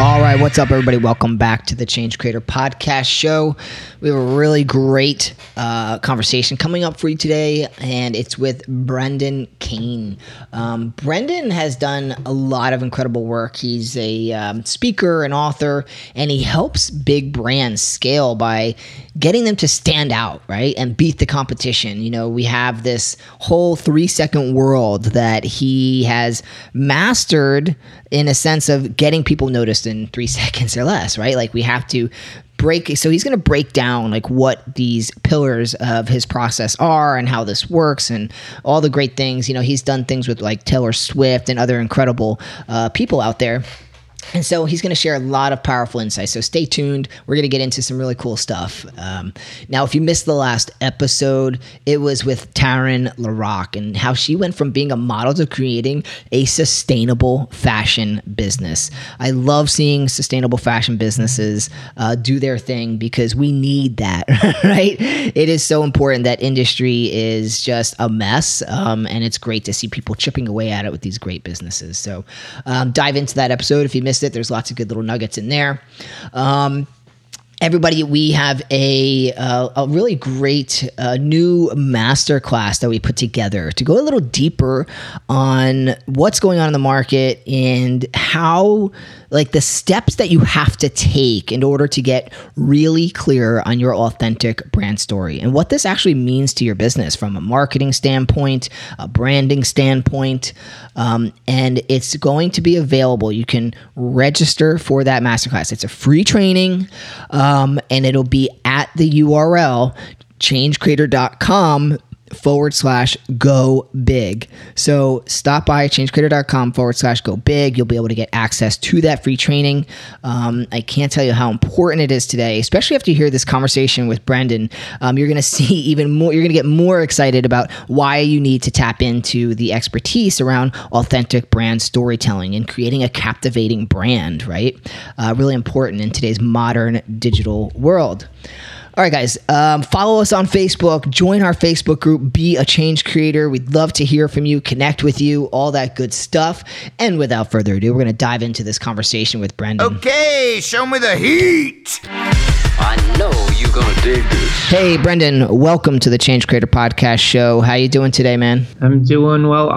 All right, what's up, everybody? Welcome back to the Change Creator Podcast Show. We have a really great uh, conversation coming up for you today, and it's with Brendan Kane. Um, Brendan has done a lot of incredible work. He's a um, speaker, an author, and he helps big brands scale by getting them to stand out, right, and beat the competition. You know, we have this whole three second world that he has mastered in a sense of getting people noticed in three seconds or less, right? Like we have to break so he's going to break down like what these pillars of his process are and how this works and all the great things you know he's done things with like taylor swift and other incredible uh, people out there and so he's going to share a lot of powerful insights. So stay tuned. We're going to get into some really cool stuff. Um, now, if you missed the last episode, it was with Taryn LaRock and how she went from being a model to creating a sustainable fashion business. I love seeing sustainable fashion businesses uh, do their thing because we need that, right? It is so important that industry is just a mess. Um, and it's great to see people chipping away at it with these great businesses. So um, dive into that episode if you missed it. There's lots of good little nuggets in there. Um, everybody we have a uh, a really great uh, new master class that we put together to go a little deeper on what's going on in the market and how like the steps that you have to take in order to get really clear on your authentic brand story and what this actually means to your business from a marketing standpoint, a branding standpoint. Um, and it's going to be available. You can register for that masterclass. It's a free training, um, and it'll be at the URL changecreator.com forward slash go big. So stop by changecreator.com forward slash go big. You'll be able to get access to that free training. Um, I can't tell you how important it is today, especially after you hear this conversation with Brendan. Um, you're going to see even more, you're going to get more excited about why you need to tap into the expertise around authentic brand storytelling and creating a captivating brand, right? Uh, really important in today's modern digital world. All right, guys, um, follow us on Facebook, join our Facebook group, be a change creator. We'd love to hear from you, connect with you, all that good stuff. And without further ado, we're going to dive into this conversation with Brendan. Okay, show me the heat. I know you're going to dig this. Hey, Brendan, welcome to the Change Creator Podcast Show. How you doing today, man? I'm doing well,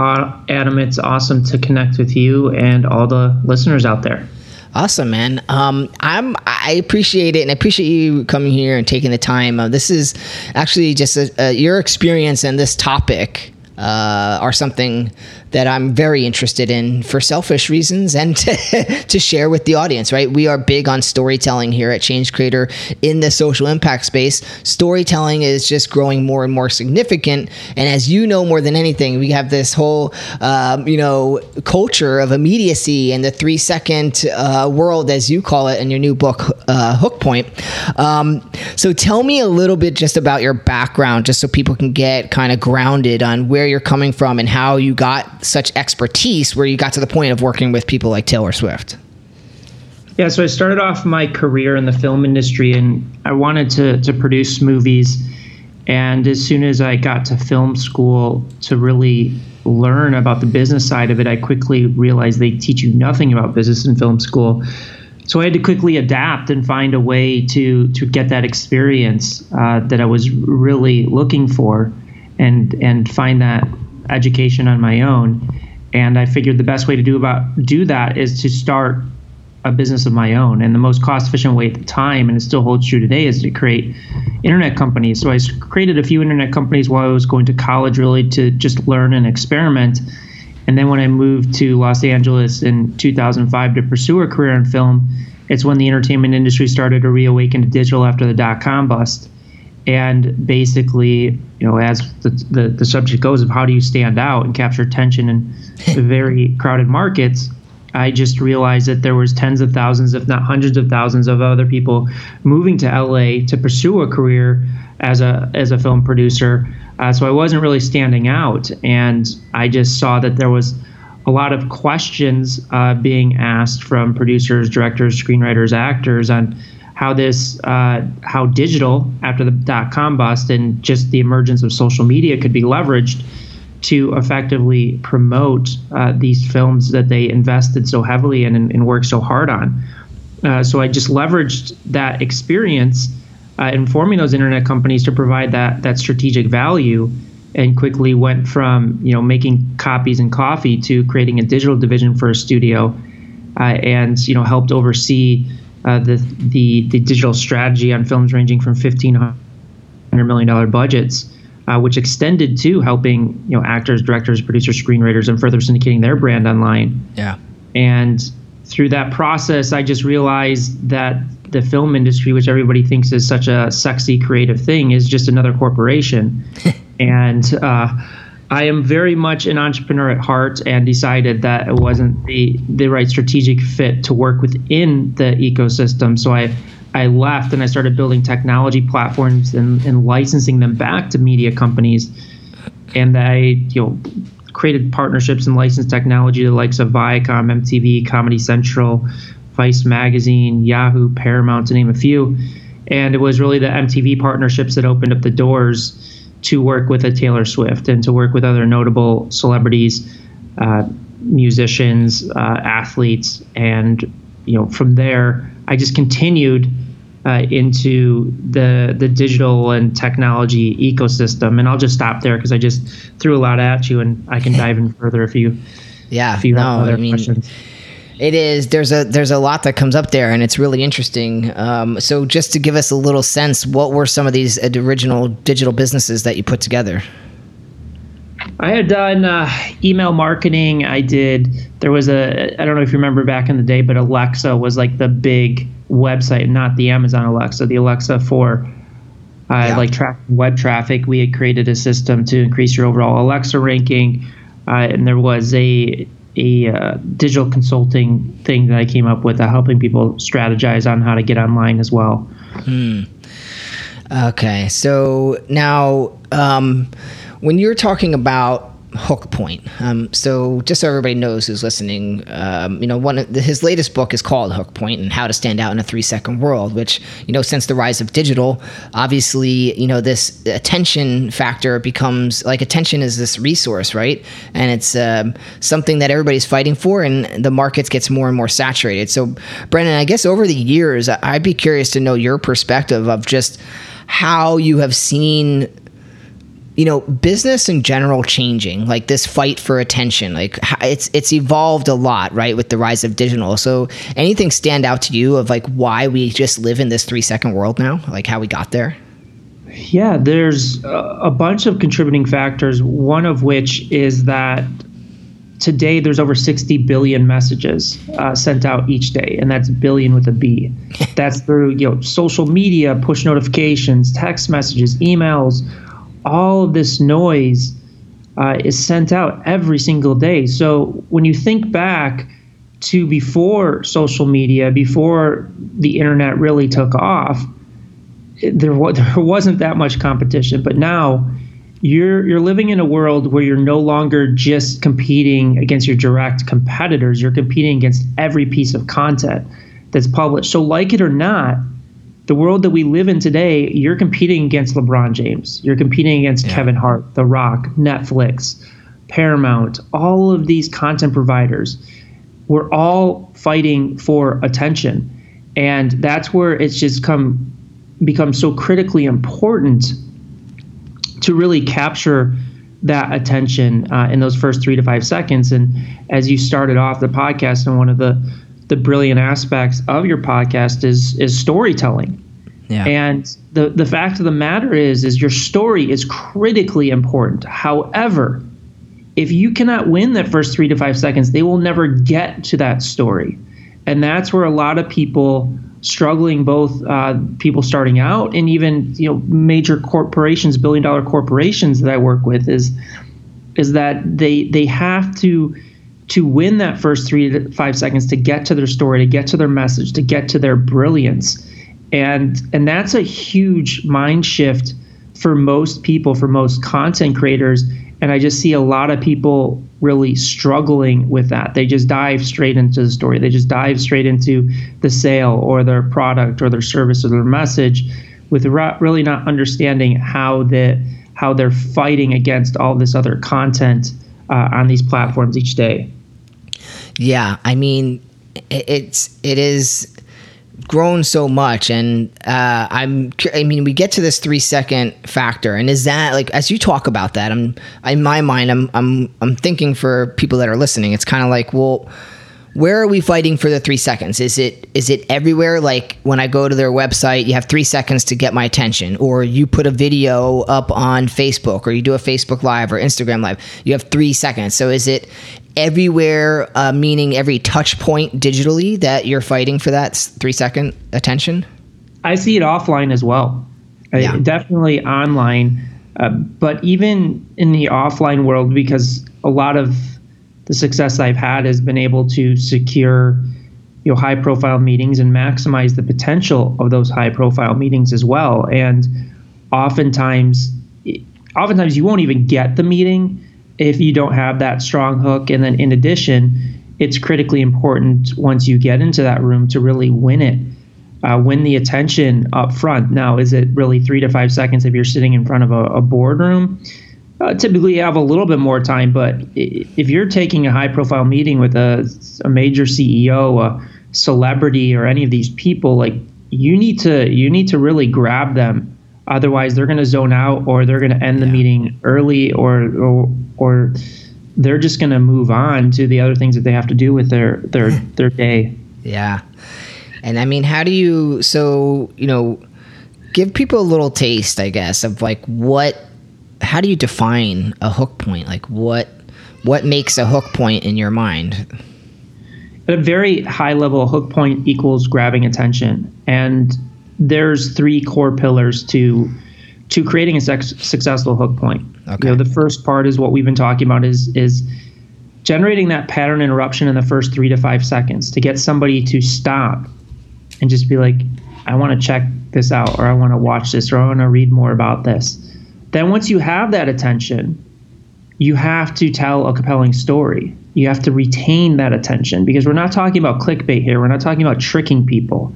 Adam. It's awesome to connect with you and all the listeners out there. Awesome, man. Um, I'm I appreciate it, and I appreciate you coming here and taking the time. Uh, this is actually just a, a, your experience and this topic uh, are something that I'm very interested in for selfish reasons and to, to, share with the audience, right? We are big on storytelling here at Change Creator in the social impact space. Storytelling is just growing more and more significant. And as you know more than anything, we have this whole, um, you know, culture of immediacy and the three second uh, world, as you call it in your new book, uh, Hook Point. Um, so tell me a little bit just about your background, just so people can get kind of grounded on where you're coming from and how you got such expertise where you got to the point of working with people like Taylor Swift? Yeah, so I started off my career in the film industry and I wanted to, to produce movies. And as soon as I got to film school to really learn about the business side of it, I quickly realized they teach you nothing about business in film school. So I had to quickly adapt and find a way to to get that experience uh, that I was really looking for, and and find that education on my own. And I figured the best way to do about do that is to start a business of my own. And the most cost efficient way at the time, and it still holds true today, is to create internet companies. So I created a few internet companies while I was going to college, really to just learn and experiment. And then when I moved to Los Angeles in 2005 to pursue a career in film, it's when the entertainment industry started to reawaken to digital after the dot com bust and basically you know as the, the, the subject goes of how do you stand out and capture attention in very crowded markets I just realized that there was tens of thousands, if not hundreds of thousands, of other people moving to LA to pursue a career as a as a film producer. Uh, so I wasn't really standing out, and I just saw that there was a lot of questions uh, being asked from producers, directors, screenwriters, actors on how this uh, how digital after the dot com bust and just the emergence of social media could be leveraged to effectively promote uh, these films that they invested so heavily in and, and worked so hard on. Uh, so I just leveraged that experience uh, informing those internet companies to provide that that strategic value and quickly went from you know making copies and coffee to creating a digital division for a studio uh, and you know helped oversee uh, the, the the digital strategy on films ranging from 1500 million dollar budgets uh, which extended to helping you know actors directors producers screenwriters and further syndicating their brand online Yeah. and through that process i just realized that the film industry which everybody thinks is such a sexy creative thing is just another corporation and uh, I am very much an entrepreneur at heart, and decided that it wasn't the the right strategic fit to work within the ecosystem. So I I left and I started building technology platforms and, and licensing them back to media companies, and I you know created partnerships and licensed technology to the likes of Viacom, MTV, Comedy Central, Vice Magazine, Yahoo, Paramount, to name a few. And it was really the MTV partnerships that opened up the doors to work with a Taylor Swift and to work with other notable celebrities, uh, musicians, uh, athletes, and you know from there I just continued uh, into the the digital and technology ecosystem. And I'll just stop there because I just threw a lot at you, and I can dive in further if you Yeah. if you no, have other I mean, questions. It is. There's a there's a lot that comes up there, and it's really interesting. Um, so, just to give us a little sense, what were some of these original digital businesses that you put together? I had done uh, email marketing. I did. There was a. I don't know if you remember back in the day, but Alexa was like the big website, not the Amazon Alexa, the Alexa for uh, Yeah. like web traffic. We had created a system to increase your overall Alexa ranking, uh, and there was a a uh, digital consulting thing that I came up with, uh, helping people strategize on how to get online as well. Okay, so now um, when you're talking about hook point, um, so just so everybody knows who's listening, um, you know, one of the, his latest book is called Hook Point and How to Stand Out in a Three Second World. Which you know, since the rise of digital, obviously, you know, this attention factor becomes like attention is this resource, right? And it's um, something that everybody's fighting for, and the markets gets more and more saturated. So, Brendan, I guess over the years, I'd be curious to know your perspective of just how you have seen you know business in general changing like this fight for attention like it's it's evolved a lot right with the rise of digital so anything stand out to you of like why we just live in this 3 second world now like how we got there Yeah, there's a a bunch of contributing factors. One of which is that today there's over 60 billion messages uh, sent out each day, and that's billion with a B. that's through you know social media, push notifications, text messages, emails. All of this noise uh, is sent out every single day. So when you think back to before social media, before the internet really took off, there wa- there wasn't that much competition, but now you're you're living in a world where you're no longer just competing against your direct competitors. You're competing against every piece of content that's published. So, like it or not, the world that we live in today, you're competing against LeBron James. You're competing against Kevin Hart, The Rock, Netflix, Paramount, all of these content providers. We're all fighting for attention, and that's where it's just come become so critically important to really capture that attention uh, in those first three to five seconds. And as you started off the podcast, and one of the the brilliant aspects of your podcast is is storytelling. yeah And the the fact of the matter is is your story is critically important. However, if you cannot win that first 3 to 5 seconds, they will never get to that story. And that's where a lot of people struggling both uh, people starting out and even you know major corporations billion dollar corporations that I work with is is that they they have to to win that first three to five seconds to get to their story, to get to their message, to get to their brilliance. And and that's a huge mind shift for most people, for most content creators. And I just see a lot of people really struggling with that. They just dive straight into the story. They just dive straight into the sale or their product or their service or their message with really not understanding how the how they're fighting against all this other content uh, on these platforms each day. Yeah, I mean, it's it is grown so much and uh, i'm i mean we get to this three second factor and is that like as you talk about that i'm in my mind i'm i'm i'm thinking for people that are listening it's kind of like well where are we fighting for the three seconds? Is it is it everywhere? Like when i go to their website you have three seconds to get my attention or you put a video up on facebook or you do a facebook live or instagram live you have three seconds. So is it everywhere uh, meaning every touch point digitally that you're fighting for that three second attention? I see it offline as well. Yeah. definitely online uh, but even in the offline world because a lot of the success I've had has been able to secure you know high profile meetings and maximize the potential of those high profile meetings as well. And oftentimes oftentimes you won't even get the meeting if you don't have that strong hook and then in addition it's critically important once you get into that room to really win it uh, win the attention up front now is it really three to five seconds if you're sitting in front of a, a boardroom uh, typically you have a little bit more time. But if you're taking a high profile meeting with a, a major CEO, a celebrity, or any of these people, like you need to you need to really grab them. Otherwise, they're going to zone out, or they're going to end the meeting early, or or or they're just going to move on to the other things that they have to do with their their their day. Yeah, and I mean, how do you? So you know, give people a little taste, I guess, of like what how do you define a hook point? Like what what makes a hook point in your mind? At a very high level, a hook point equals grabbing attention, and there's three core pillars to to creating a sex, successful hook point. Okay. You know, the first part is what we've been talking about is is generating that pattern interruption in the first three to five seconds to get somebody to stop and just be like, I want to check this out, or I want to watch this, or I want to read more about this. Then once you have that attention, you have to tell a compelling story. You have to retain that attention because we're not talking about clickbait here. We're not talking about tricking people.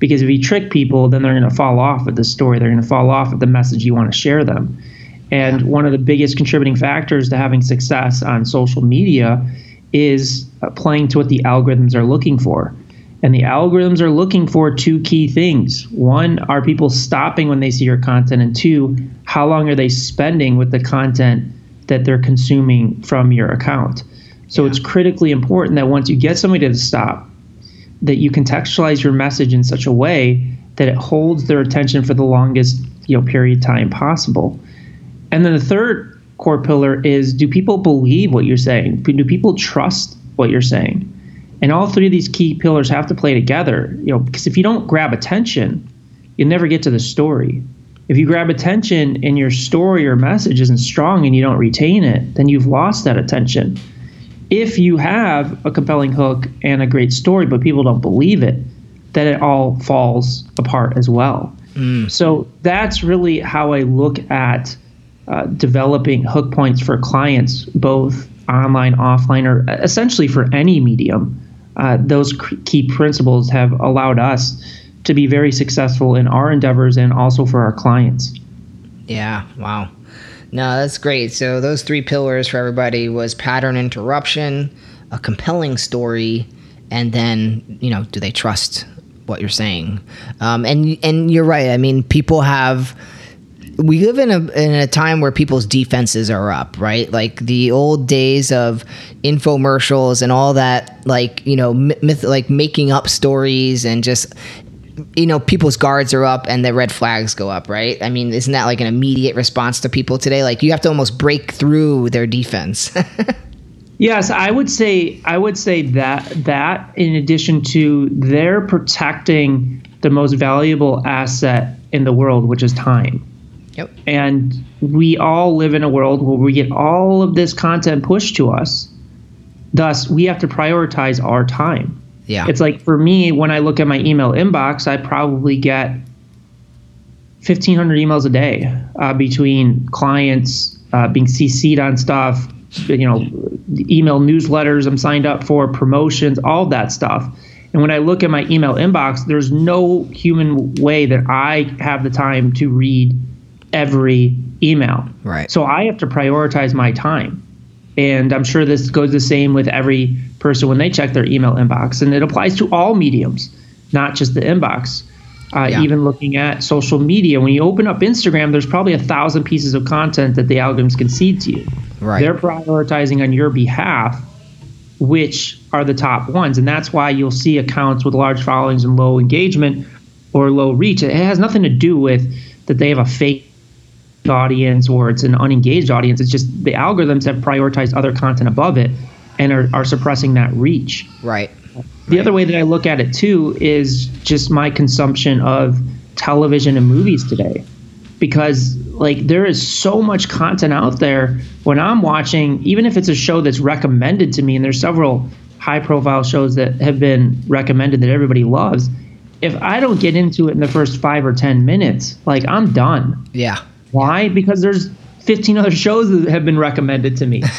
Because if you trick people, then they're going to fall off of the story. They're going to fall off of the message you want to share them. And one of the biggest contributing factors to having success on social media is uh, playing to what the algorithms are looking for. And the algorithms are looking for two key things. One, are people stopping when they see your content? And two, how long are they spending with the content that they're consuming from your account? So yeah. it's critically important that once you get somebody to stop, that you contextualize your message in such a way that it holds their attention for the longest you know period of time possible. And then the third core pillar is do people believe what you're saying? Do people trust what you're saying? And all three of these key pillars have to play together, you know, because if you don't grab attention, you'll never get to the story. If you grab attention and your story or message isn't strong and you don't retain it, then you've lost that attention. If you have a compelling hook and a great story, but people don't believe it, then it all falls apart as well. Mm. So that's really how I look at uh, developing hook points for clients, both online, offline, or essentially for any medium uh, those key principles have allowed us to be very successful in our endeavors and also for our clients. Yeah, wow. No, that's great. So those three pillars for everybody was pattern interruption, a compelling story, and then you know, do they trust what you're saying? Um, and and you're right. I mean, people have we live in a in a time where people's defenses are up, right? Like the old days of infomercials and all that, like you know, myth, like making up stories and just you know, people's guards are up and the red flags go up, right? I mean, isn't that like an immediate response to people today? Like you have to almost break through their defense. yes, I would say I would say that that in addition to they're protecting the most valuable asset in the world, which is time. Yep. And we all live in a world where we get all of this content pushed to us. Thus, we have to prioritize our time. Yeah. It's like for me, when I look at my email inbox, I probably get 1,500 emails a day uh, between clients uh, being CC'd on stuff, you know, email newsletters I'm signed up for, promotions, all that stuff. And when I look at my email inbox, there's no human way that I have the time to read every email. Right. So I have to prioritize my time. And I'm sure this goes the same with every person when they check their email inbox. And it applies to all mediums, not just the inbox. Uh, Yeah. Even looking at social media, when you open up Instagram, there's probably a thousand pieces of content that the algorithms can seed to you. Right. They're prioritizing on your behalf which are the top ones. And that's why you'll see accounts with large followings and low engagement or low reach. It has nothing to do with that they have a fake audience or it's an unengaged audience. It's just the algorithms have prioritized other content above it and are, are suppressing that reach. right. The other way that I look at it too is just my consumption of television and movies today. Because like there is so much content out there when I'm watching, even if it's a show that's recommended to me, and there's several high profile shows that have been recommended that everybody loves. If I don't get into it in the first five or ten minutes, like I'm done. Yeah. Why? Because there's 15 other shows that have been recommended to me.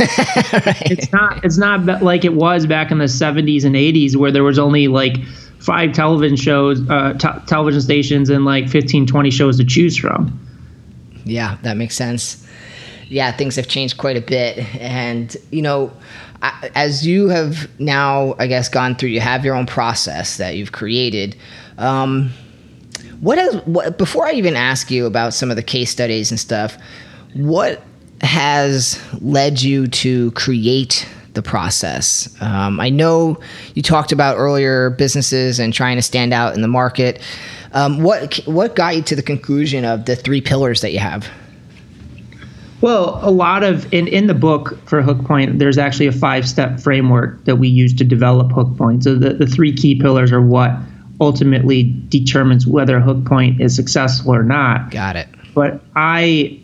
It's not it's not like it was back in the 70s and 80s where there was only like five television shows, uh, t- television stations and like 15 20 shows to choose from. Yeah, that makes sense. Yeah, things have changed quite a bit, and you know, I- as you have now, I guess, gone through, you have your own process that you've created. Um, what has what before I even ask you about some of the case studies and stuff, what has led you to create the process? Um, I know you talked about earlier businesses and trying to stand out in the market. Um, what what got you to the conclusion of the three pillars that you have? Well, a lot of in, in the book for Hook Point, there's actually a five step framework that we use to develop Hook Point. So the, the three key pillars are what ultimately determines whether Hook Point is successful or not. Got it. but I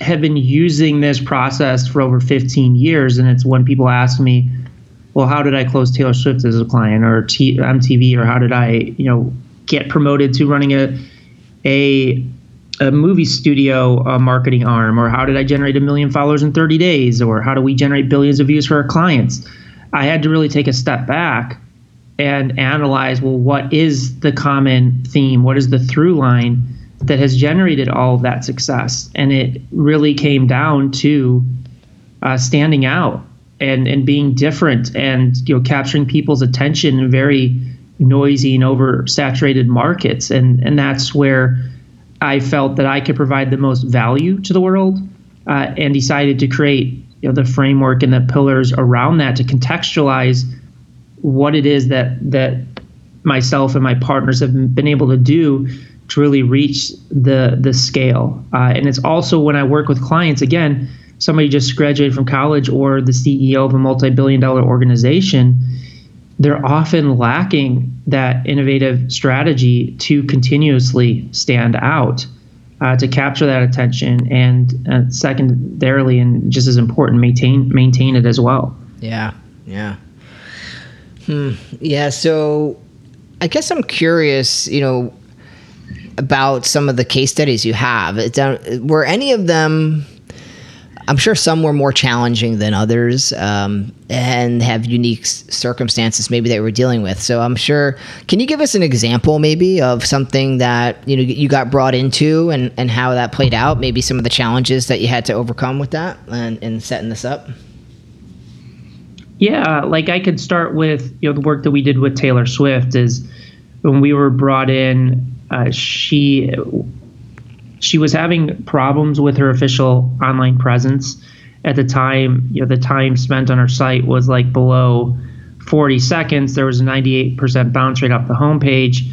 have been using this process for over 15 years, and it's when people ask me, "Well, how did I close Taylor Swift as a client, or T- MTV, or how did I, you know, get promoted to running a a a movie studio uh, marketing arm, or how did I generate a million followers in 30 days, or how do we generate billions of views for our clients?" I had to really take a step back and analyze well what is the common theme? What is the through line that has generated all of that success. And it really came down to uh, standing out and and being different and you know capturing people's attention in very noisy and oversaturated markets. And and that's where I felt that I could provide the most value to the world uh, and decided to create you know the framework and the pillars around that to contextualize what it is that that myself and my partners have been able to do to really reach the the scale. Uh, and it's also when I work with clients again, somebody just graduated from college or the CEO of a multi-billion dollar organization, they're often lacking that innovative strategy to continuously stand out. Uh, to capture that attention and uh, secondarily and just as important maintain maintain it as well Yeah. Yeah. Hmm. Yeah. So, I guess I'm curious. You know, about some of the case studies you have. Were any of them? I'm sure some were more challenging than others, um, and have unique circumstances maybe that we're dealing with. So I'm sure. Can you give us an example, maybe, of something that you know you got brought into, and and how that played out? Maybe some of the challenges that you had to overcome with that, and, and setting this up. Yeah, like I could start with you know the work that we did with Taylor Swift is when we were brought in, uh, she she was having problems with her official online presence at the time. You know, the time spent on her site was like below 40 seconds. There was a 98% bounce rate off the homepage,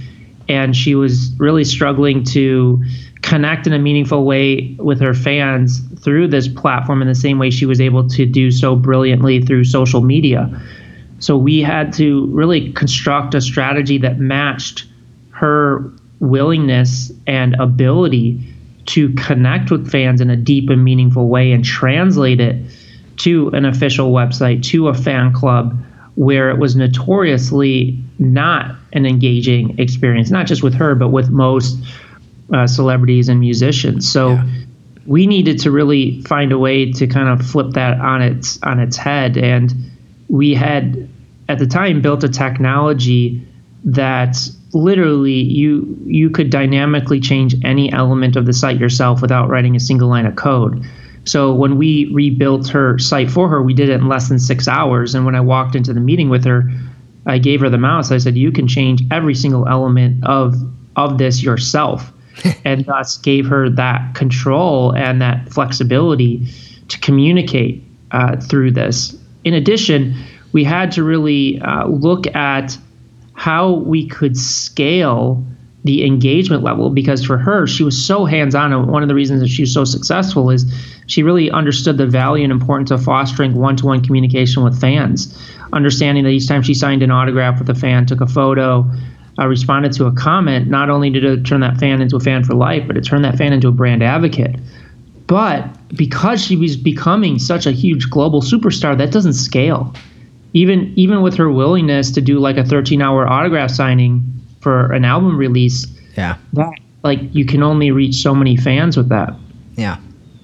and she was really struggling to connect in a meaningful way with her fans through this platform in the same way she was able to do so brilliantly through social media. So we had to really construct a strategy that matched her willingness and ability to connect with fans in a deep and meaningful way and translate it to an official website, to a fan club, where it was notoriously not an engaging experience, not just with her, but with most uh, celebrities and musicians. So Yeah. we needed to really find a way to kind of flip that on its on its head, and we had at the time built a technology that literally you you could dynamically change any element of the site yourself without writing a single line of code. So when we rebuilt her site for her, we did it in less than six hours. And when I walked into the meeting with her, I gave her the mouse. I said, "You can change every single element of of this yourself," and thus gave her that control and that flexibility to communicate uh, through this. In addition, we had to really uh, look at how we could scale the engagement level because for her she was so hands-on and one of the reasons that she was so successful is she really understood the value and importance of fostering one-to-one communication with fans understanding that each time she signed an autograph with a fan took a photo uh, responded to a comment not only did it turn that fan into a fan for life but it turned that fan into a brand advocate but because she was becoming such a huge global superstar that doesn't scale even even with her willingness to do like a 13 hour autograph signing for an album release Yeah. that like you can only reach so many fans with that Yeah.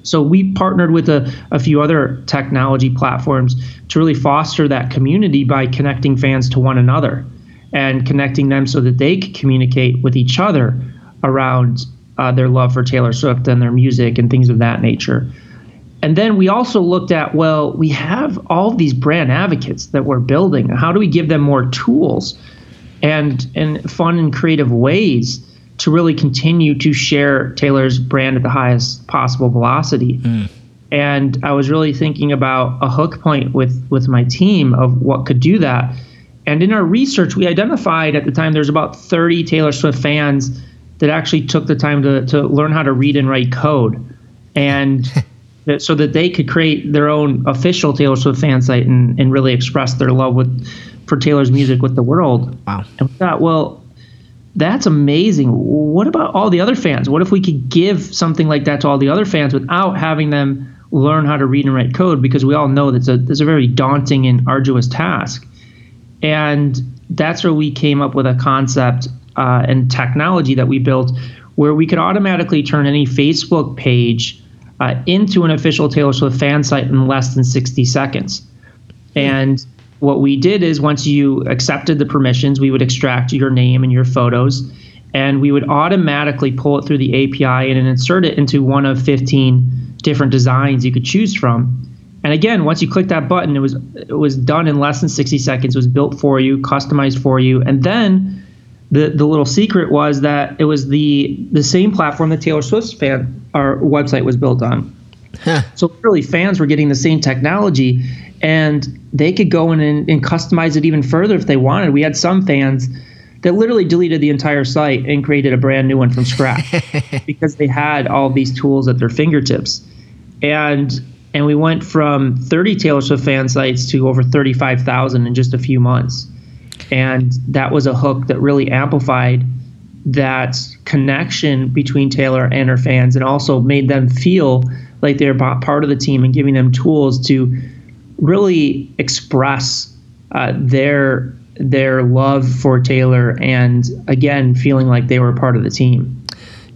so we partnered with a, a few other technology platforms to really foster that community by connecting fans to one another and connecting them so that they could communicate with each other around uh, their love for Taylor Swift and their music and things of that nature. And then we also looked at well, we have all these brand advocates that we're building. How do we give them more tools and and fun and creative ways to really continue to share Taylor's brand at the highest possible velocity? And I was really thinking about a hook point with with my team of what could do that. And in our research, we identified at the time there's about 30 Taylor Swift fans that actually took the time to, to learn how to read and write code. And so that they could create their own official Taylor Swift fan site and, and really express their love with for Taylor's music with the world. Wow. And we thought, well, that's amazing. What about all the other fans? What if we could give something like that to all the other fans without having them learn how to read and write code? Because we all know that's a that's a very daunting and arduous task. And that's where we came up with a concept uh, and technology that we built where we could automatically turn any Facebook page uh, into an official Taylor Swift fan site in less than 60 seconds. And what we did is once you accepted the permissions, we would extract your name and your photos, and we would automatically pull it through the API and insert it into one of 15 different designs you could choose from. And again, once you click that button, it was it was done in less than 60 seconds. It was built for you, customized for you, and then the the little secret was that it was the the same platform that Taylor Swift's fan our website was built on. So literally, fans were getting the same technology, and they could go in and, and customize it even further if they wanted. We had some fans that literally deleted the entire site and created a brand new one from scratch because they had all these tools at their fingertips. And and we went from 30 Taylor Swift fan sites to over 35,000 in just a few months. And that was a hook that really amplified that connection between Taylor and her fans and also made them feel like they're part of the team and giving them tools to really express uh, their their love for Taylor and again feeling like they were part of the team.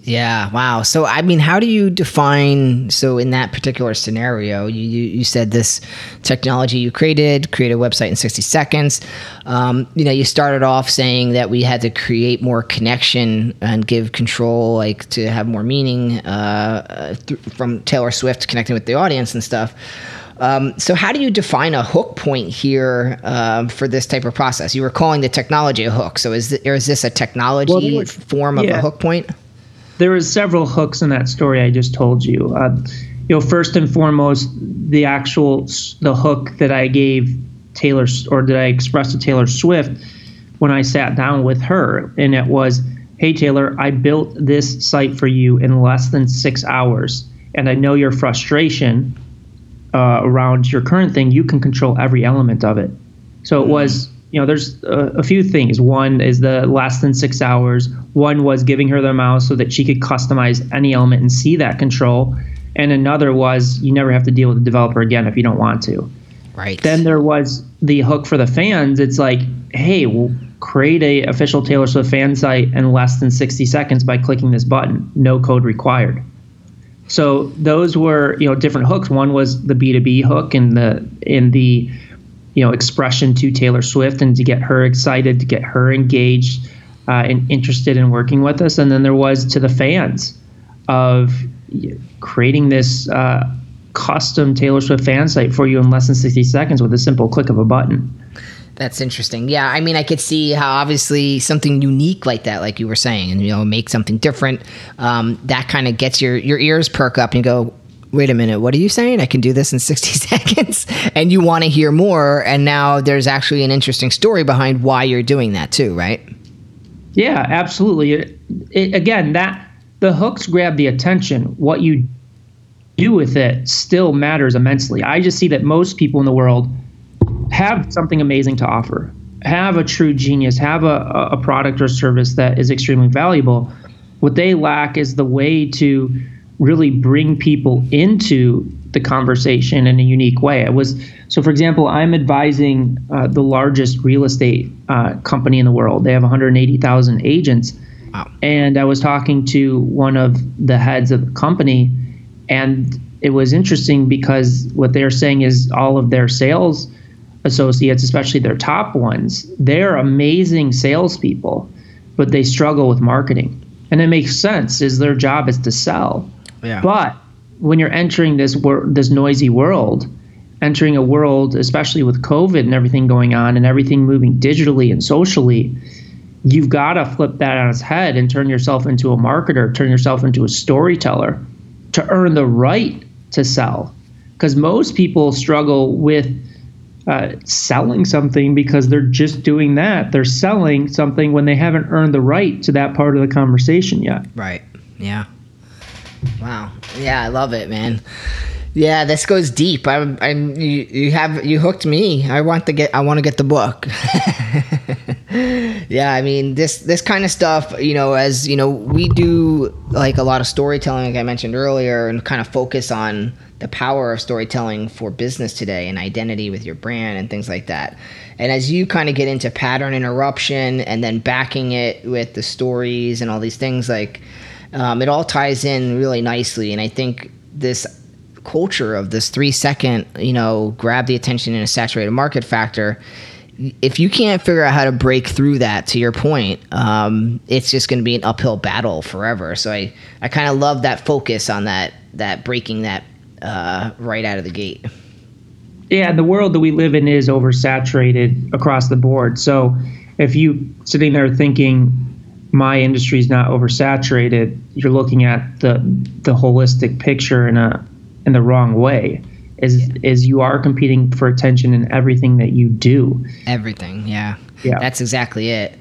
Yeah. Wow. So, I mean, how do you define? So, in that particular scenario, you you, you said this technology you created, create a website in sixty seconds. Um, you know, you started off saying that we had to create more connection and give control, like to have more meaning uh, th- from Taylor Swift connecting with the audience and stuff. Um, so, how do you define a hook point here um, for this type of process? You were calling the technology a hook. So, is, th- or is this a technology Well, was- form of a hook point? There was several hooks in that story I just told you. Uh, you know, first and foremost, the actual the hook that I gave Taylor or that I expressed to Taylor Swift when I sat down with her, and it was, "Hey Taylor, I built this site for you in less than six hours, and I know your frustration uh, around your current thing. You can control every element of it." So it was, you know, there's a, a few things. One is the less than six hours. One was giving her the mouse so that she could customize any element and see that control. and another was you never have to deal with the developer again if you don't want to. Right. Then there was the hook for the fans. It's like, hey, we'll create a official Taylor Swift fan site in less than 60 seconds by clicking this button. No code required. So those were you know different hooks. One was the B2B hook and the in the you know expression to Taylor Swift and to get her excited, to get her engaged uh, and interested in working with us. And then there was to the fans of creating this uh, custom Taylor Swift fan site for you in less than 60 seconds with a simple click of a button. That's interesting. Yeah, I mean, I could see how obviously something unique like that, like you were saying, and you know, make something different. Um, that kind of gets your your ears perk up and you go, wait a minute, what are you saying? I can do this in 60 seconds. And you want to hear more. And now there's actually an interesting story behind why you're doing that too, right? Yeah, absolutely. It, it, again, that the hooks grab the attention. What you do with it still matters immensely. I just see that most people in the world have something amazing to offer, have a true genius, have a, a product or service that is extremely valuable. What they lack is the way to really bring people into the conversation in a unique way. It was so, for example, I'm advising uh, the largest real estate uh, company in the world. They have 180,000 agents, wow. and I was talking to one of the heads of the company, and it was interesting because what they're saying is all of their sales associates, especially their top ones, they're amazing salespeople, but they struggle with marketing. And it makes sense, is their job is to sell. Yeah. But when you're entering this wor- this noisy world, entering a world, especially with COVID and everything going on and everything moving digitally and socially, you've got to flip that on its head and turn yourself into a marketer, turn yourself into a storyteller to earn the right to sell. Because most people struggle with uh, selling something because they're just doing that. They're selling something when they haven't earned the right to that part of the conversation yet. Right. Yeah. Wow. Yeah, I love it, man. Yeah, this goes deep. I'm, I'm you, you have you hooked me. I want to get I want to get the book. yeah, I mean this this kind of stuff, you know, as you know, we do like a lot of storytelling like I mentioned earlier and kind of focus on the power of storytelling for business today and identity with your brand and things like that. And as you kind of get into pattern interruption and then backing it with the stories and all these things like um, it all ties in really nicely. And I think this culture of this three second, you know, grab the attention in a saturated market factor. If you can't figure out how to break through that, to your point, um, it's just going to be an uphill battle forever. So I, I kind of love that focus on that, that breaking that uh, right out of the gate. Yeah, the world that we live in is oversaturated across the board. So if you sitting there thinking my industry is not oversaturated, you're looking at the the holistic picture in a in the wrong way. Is yeah. is you are competing for attention in everything that you do. Everything yeah. Yeah. That's exactly it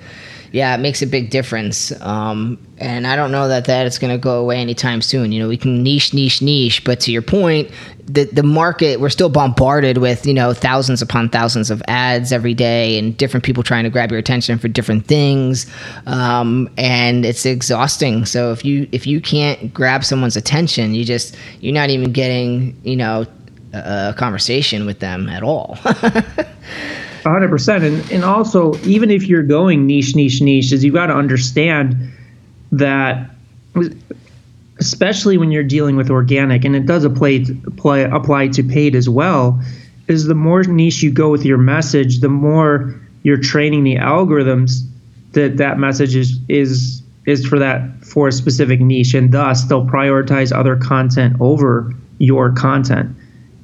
yeah it makes a big difference. Um, and i don't know that that is going to go away anytime soon. You know we can niche niche niche but to your point the the market we're still bombarded with you know thousands upon thousands of ads every day and different people trying to grab your attention for different things. Um, and it's exhausting. So if you if you can't grab someone's attention you just you're not even getting you know a, a conversation with them at all 100% and, and also even if you're going niche niche niche is you've got to understand that especially when you're dealing with organic, and it does apply apply, apply to paid as well, is the more niche you go with your message, the more you're training the algorithms that that message is is is for that for a specific niche, and thus they'll prioritize other content over your content.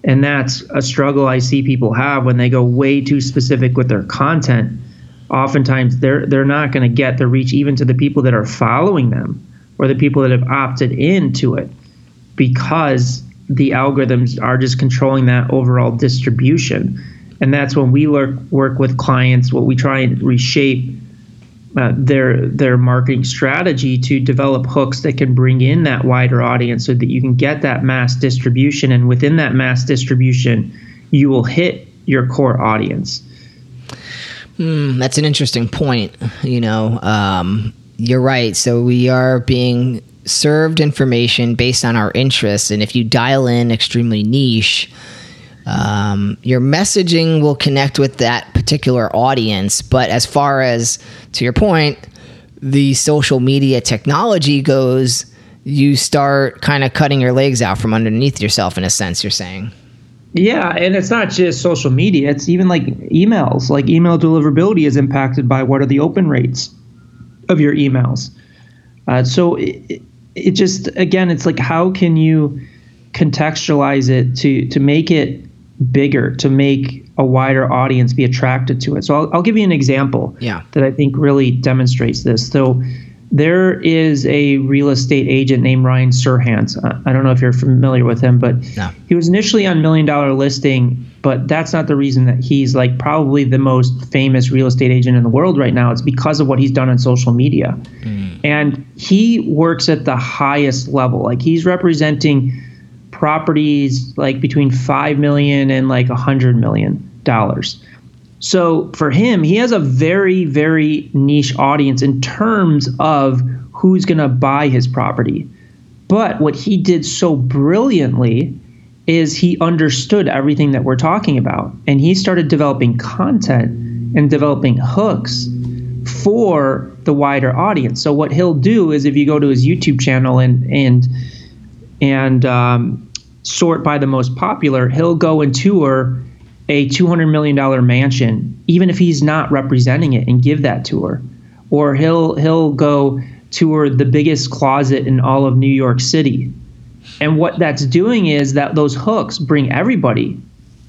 And that's a struggle I see people have when they go way too specific with their content. Oftentimes, they're they're not going to get the reach even to the people that are following them or the people that have opted into it because the algorithms are just controlling that overall distribution. And that's when we work, work with clients, what we try and reshape uh, their their marketing strategy to develop hooks that can bring in that wider audience so that you can get that mass distribution. And within that mass distribution you will hit your core audience. Mm, that's an interesting point you know um, you're right. So we are being served information based on our interests, and if you dial in extremely niche, um, your messaging will connect with that particular audience. But as far as to your point, the social media technology goes, you start kind of cutting your legs out from underneath yourself in a sense. You're saying. Yeah, and it's not just social media, it's even like emails. Like email deliverability is impacted by what are the open rates of your emails. Uh, so it, it just again, it's like how can you contextualize it to to make it bigger, to make a wider audience be attracted to it. So I'll, I'll give you an example Yeah. that I think really demonstrates this. So there is a real estate agent named Ryan Serhant. Uh, I don't know if you're familiar with him, but No. he was initially on Million Dollar Listing, but that's not the reason that he's like probably the most famous real estate agent in the world right now. It's because of what he's done on social media. And he works at the highest level. Like he's representing properties like between 5 million and like 100 million dollars. So for him, he has a very, very niche audience in terms of who's going to buy his property. But what he did so brilliantly is he understood everything that we're talking about. And he started developing content and developing hooks for the wider audience. So what he'll do is if you go to his YouTube channel and and and um, sort by the most popular, he'll go and tour a $200 million mansion, even if he's not representing it, and give that tour. Or he'll he'll go tour the biggest closet in all of New York City. And what that's doing is that those hooks bring everybody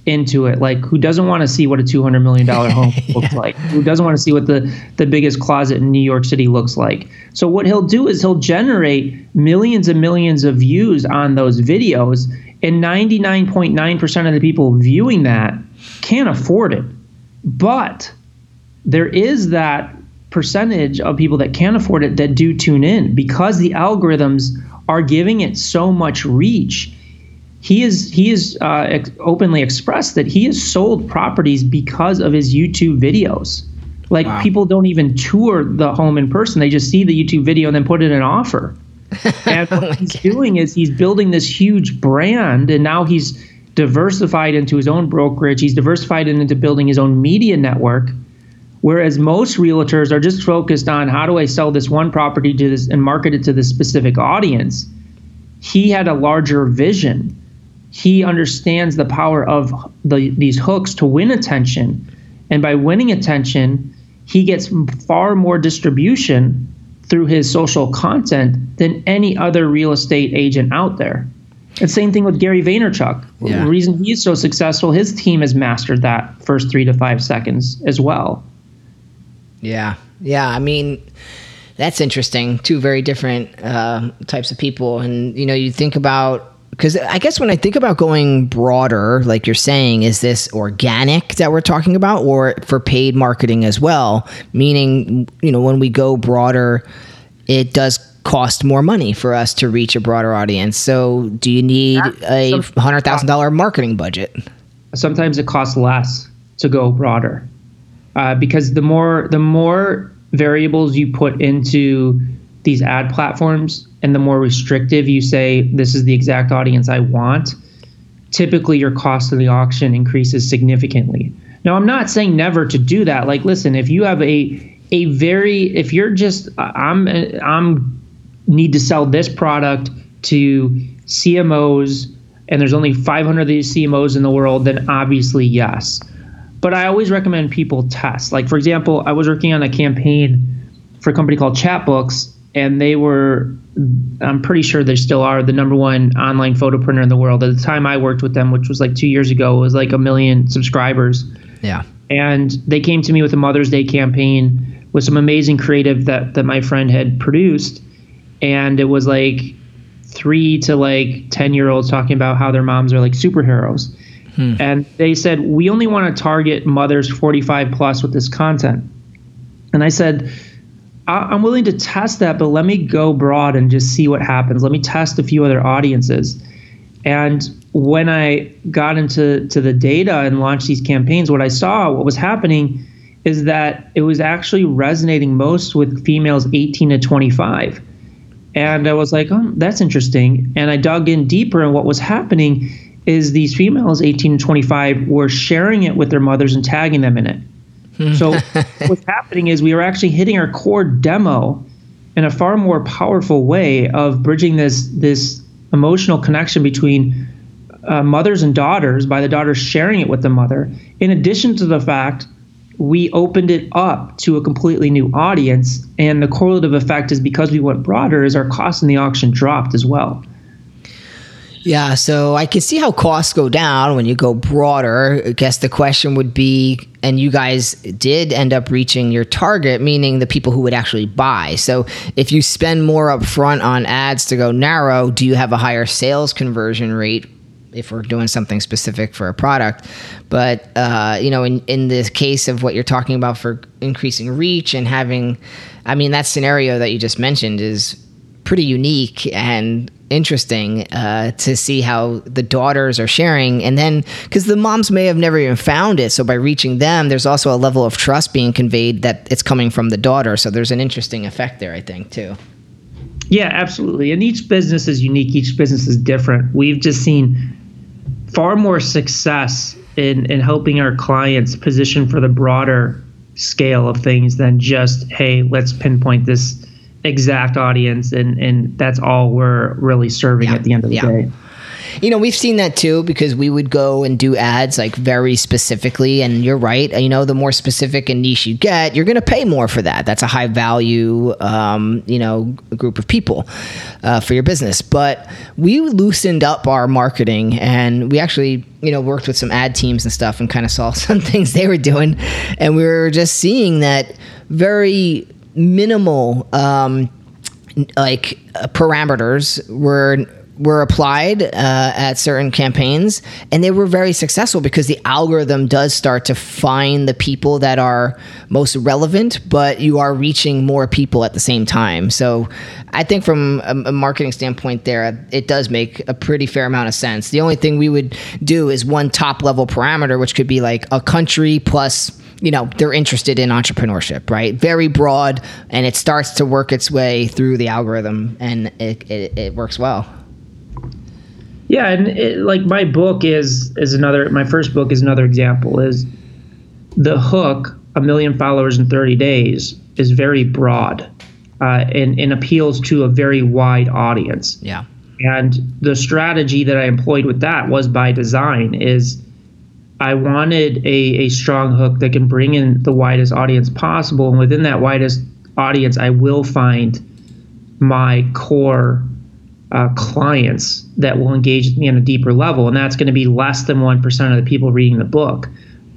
into it. Like who doesn't want to see what a two hundred million dollar home looks like? Who doesn't want to see what the the biggest closet in New York City looks like? So what he'll do is he'll generate millions and millions of views on those videos, and ninety nine point nine percent of the people viewing that can't afford it. But there is that percentage of people that can't afford it that do tune in because the algorithms are giving it so much reach he is he is uh, ex- openly expressed that he has sold properties because of his YouTube videos. Like Wow. people don't even tour the home in person; they just see the YouTube video and then put in an offer. And what he's doing is he's building this huge brand, and now he's diversified into his own brokerage. He's diversified into building his own media network. Whereas most realtors are just focused on how do I sell this one property to this and market it to this specific audience he had a larger vision. He understands the power of the, these hooks to win attention. And by winning attention, he gets far more distribution through his social content than any other real estate agent out there. And same thing with Gary Vaynerchuk. Yeah. The reason he's so successful, his team has mastered that first three to five seconds as well. Yeah, yeah. I mean, that's interesting. Two very different uh, types of people, and you know, you think about because I guess when I think about going broader, like you're saying, is this organic that we're talking about, or for paid marketing as well? Meaning, you know, when we go broader, it does cost more money for us to reach a broader audience. So, do you need a hundred thousand dollar marketing budget? sometimes it costs less to go broader uh, because the more the more variables you put into these ad platforms and the more restrictive you say this is the exact audience I want, typically your cost of the auction increases significantly. Now I'm not saying never to do that. Like listen, if you have a a very if you're just I'm I'm need to sell this product to CMOs and there's only 500 of these CMOs in the world, then obviously yes. But I always recommend people test. Like for example, I was working on a campaign for a company called Chatbooks, and they were, I'm pretty sure they still are, the number one online photo printer in the world. At the time I worked with them, which was like two years ago, it was like a million subscribers Yeah. and they came to me with a Mother's Day campaign with some amazing creative that that my friend had produced, and it was like three to like ten year olds talking about how their moms are like superheroes, hmm. and they said we only want to target mothers 45 plus with this content, and I said. I- I'm willing to test that, but let me go broad and just see what happens. Let me test a few other audiences. And when I got into to the data and launched these campaigns, what I saw, what was happening, is that it was actually resonating most with females 18 to 25. And I was like, oh, that's interesting. And I dug in deeper, and what was happening is these females, 18 to 25, were sharing it with their mothers and tagging them in it. So what's happening is we are actually hitting our core demo in a far more powerful way of bridging this this emotional connection between uh, mothers and daughters by the daughters sharing it with the mother. In addition to the fact we opened it up to a completely new audience, and the correlative effect is because we went broader, is our cost in the auction dropped as well. Yeah, so I can see how costs go down when you go broader. I guess the question would be, and you guys did end up reaching your target, meaning the people who would actually buy. So if you spend more upfront on ads to go narrow, do you have a higher sales conversion rate if we're doing something specific for a product. But uh, you know, in in the case of what you're talking about for increasing reach and having, I mean, that scenario that you just mentioned is pretty unique and interesting uh, to see how the daughters are sharing. And then because the moms may have never even found it so by reaching them there's also a level of trust being conveyed that it's coming from the daughter. So there's an interesting effect there i think too. Yeah absolutely. And each business is unique. Each business is different. We've just seen far more success in in helping our clients position for the broader scale of things than just hey let's pinpoint this exact audience and and that's all we're really serving Yeah, at the end of the yeah. day You know, we've seen that too because we would go and do ads like very specifically. And you're right. You know, the more specific and niche you get, you're going to pay more for that. That's a high value, um, you know, group of people uh, for your business. But we loosened up our marketing and we actually, you know, worked with some ad teams and stuff and kind of saw some things they were doing. And we were just seeing that very minimal, um, like uh, parameters were were applied uh, at certain campaigns. And they were very successful because the algorithm does start to find the people that are most relevant but you are reaching more people at the same time. So i think from a, a marketing standpoint there it does make a pretty fair amount of sense. The only thing we would do is one top level parameter which could be like a country plus you know they're interested in entrepreneurship right very broad and it starts to work its way through the algorithm and it, it, it works well Yeah, and it, like my book is is another. My first book is another example. Is the hook a million followers in 30 days is very broad, uh, and and appeals to a very wide audience. yeah And the strategy that I employed with that was by design. Is I wanted a, a strong hook that can bring in the widest audience possible, and within that widest audience, I will find my core uh, clients that will engage with me on a deeper level, and that's going to be less than one percent of the people reading the book.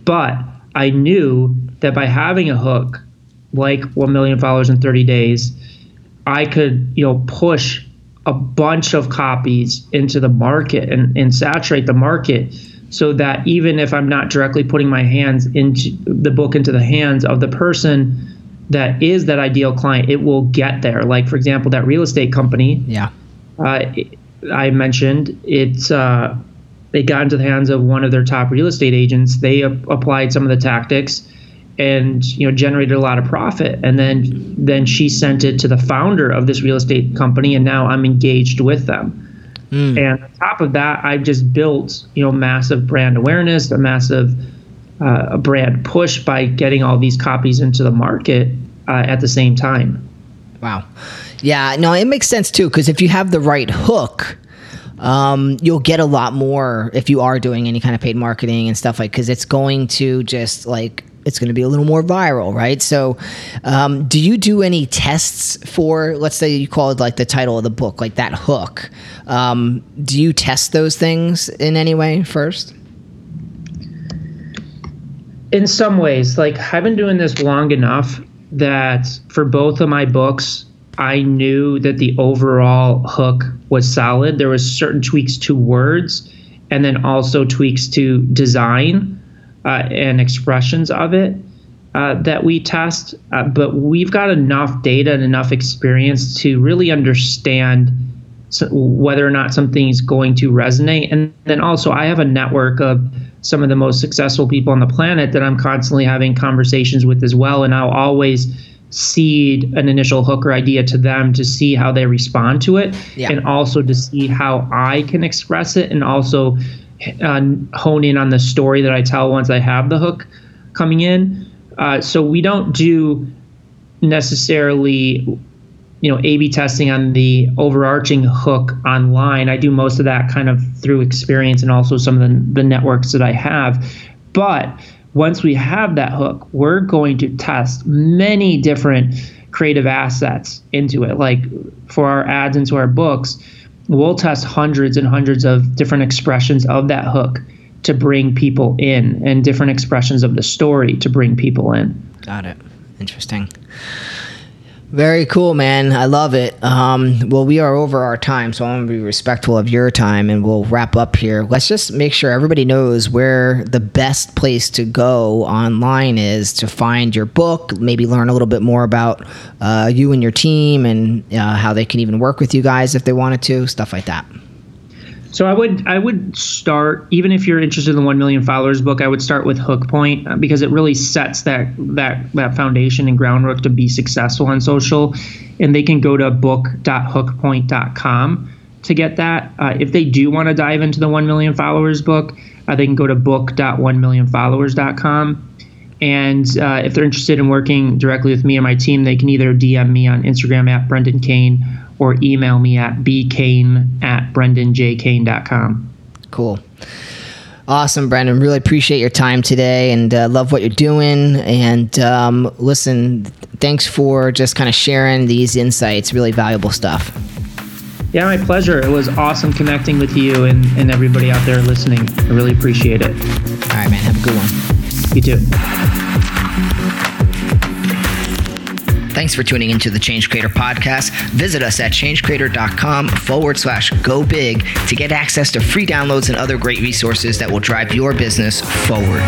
But I knew that by having a hook like one million followers in 30 days, I could you know push a bunch of copies into the market and, and saturate the market so that even if I'm not directly putting my hands into the book into the hands of the person that is that ideal client, it will get there. Like for example, that real estate company yeah uh, I mentioned it's uh, they got into the hands of one of their top real estate agents. They ap- applied some of the tactics and you know generated a lot of profit. And then then she sent it to the founder of this real estate company, and now I'm engaged with them. And on top of that, I've just built you know massive brand awareness, a massive uh, brand push by getting all these copies into the market uh, at the same time. Wow. Yeah, no, it makes sense too because if you have the right hook, um, you'll get a lot more if you are doing any kind of paid marketing and stuff like because it's going to just like it's going to be a little more viral, right? So, um, do you do any tests for, let's say you call it like the title of the book, like that hook? Um, do you test those things in any way first? in some ways like i've been doing this long enough that for both of my books i knew that the overall hook was solid there was certain tweaks to words and then also tweaks to design and expressions of it uh, that we test uh, but we've got enough data and enough experience to really understand so whether or not something's going to resonate. And then also, I have a network of some of the most successful people on the planet that I'm constantly having conversations with as well. And I'll always seed an initial hook or idea to them to see how they respond to it Yeah. and also to see how I can express it and also uh, hone in on the story that I tell once I have the hook coming in. Uh, so we don't do necessarily you know A/B testing on the overarching hook online. I do most of that kind of through experience and also some of the, the networks that I have. But once we have that hook, we're going to test many different creative assets into it. Like for our ads into our books, we'll test hundreds and hundreds of different expressions of that hook to bring people in and different expressions of the story to bring people in. Got it. Interesting. Very cool, man. I love it. Um, well, we are over our time, so I want to be respectful of your time, and we'll wrap up here. Let's just make sure everybody knows where the best place to go online is to find your book, maybe learn a little bit more about uh, you and your team, and uh, how they can even work with you guys if they wanted to, stuff like that. So I would I would start even if you're interested in the 1 million followers book I would start with Hook Point uh, because it really sets that that that foundation and groundwork to be successful on social. And they can go to book.hookpoint.com to get that. Uh, if they do want to dive into the 1 million followers book uh, they can go to book.1millionfollowers.com and uh, if they're interested in working directly with me and my team, they can either DM me on Instagram at Brendan Kane or email me at bkane at brendanjkane.com. Cool. Awesome, Brendan. Really appreciate your time today and uh, love what you're doing. And um, listen, thanks for just kind of sharing these insights. Really valuable stuff. Yeah, my pleasure. It was awesome connecting with you and, and everybody out there listening. I really appreciate it. All right, man. Have a good one. You too. Thanks for tuning into the Change Creator podcast. Visit us at changecreator.com forward slash go big to get access to free downloads and other great resources that will drive your business forward.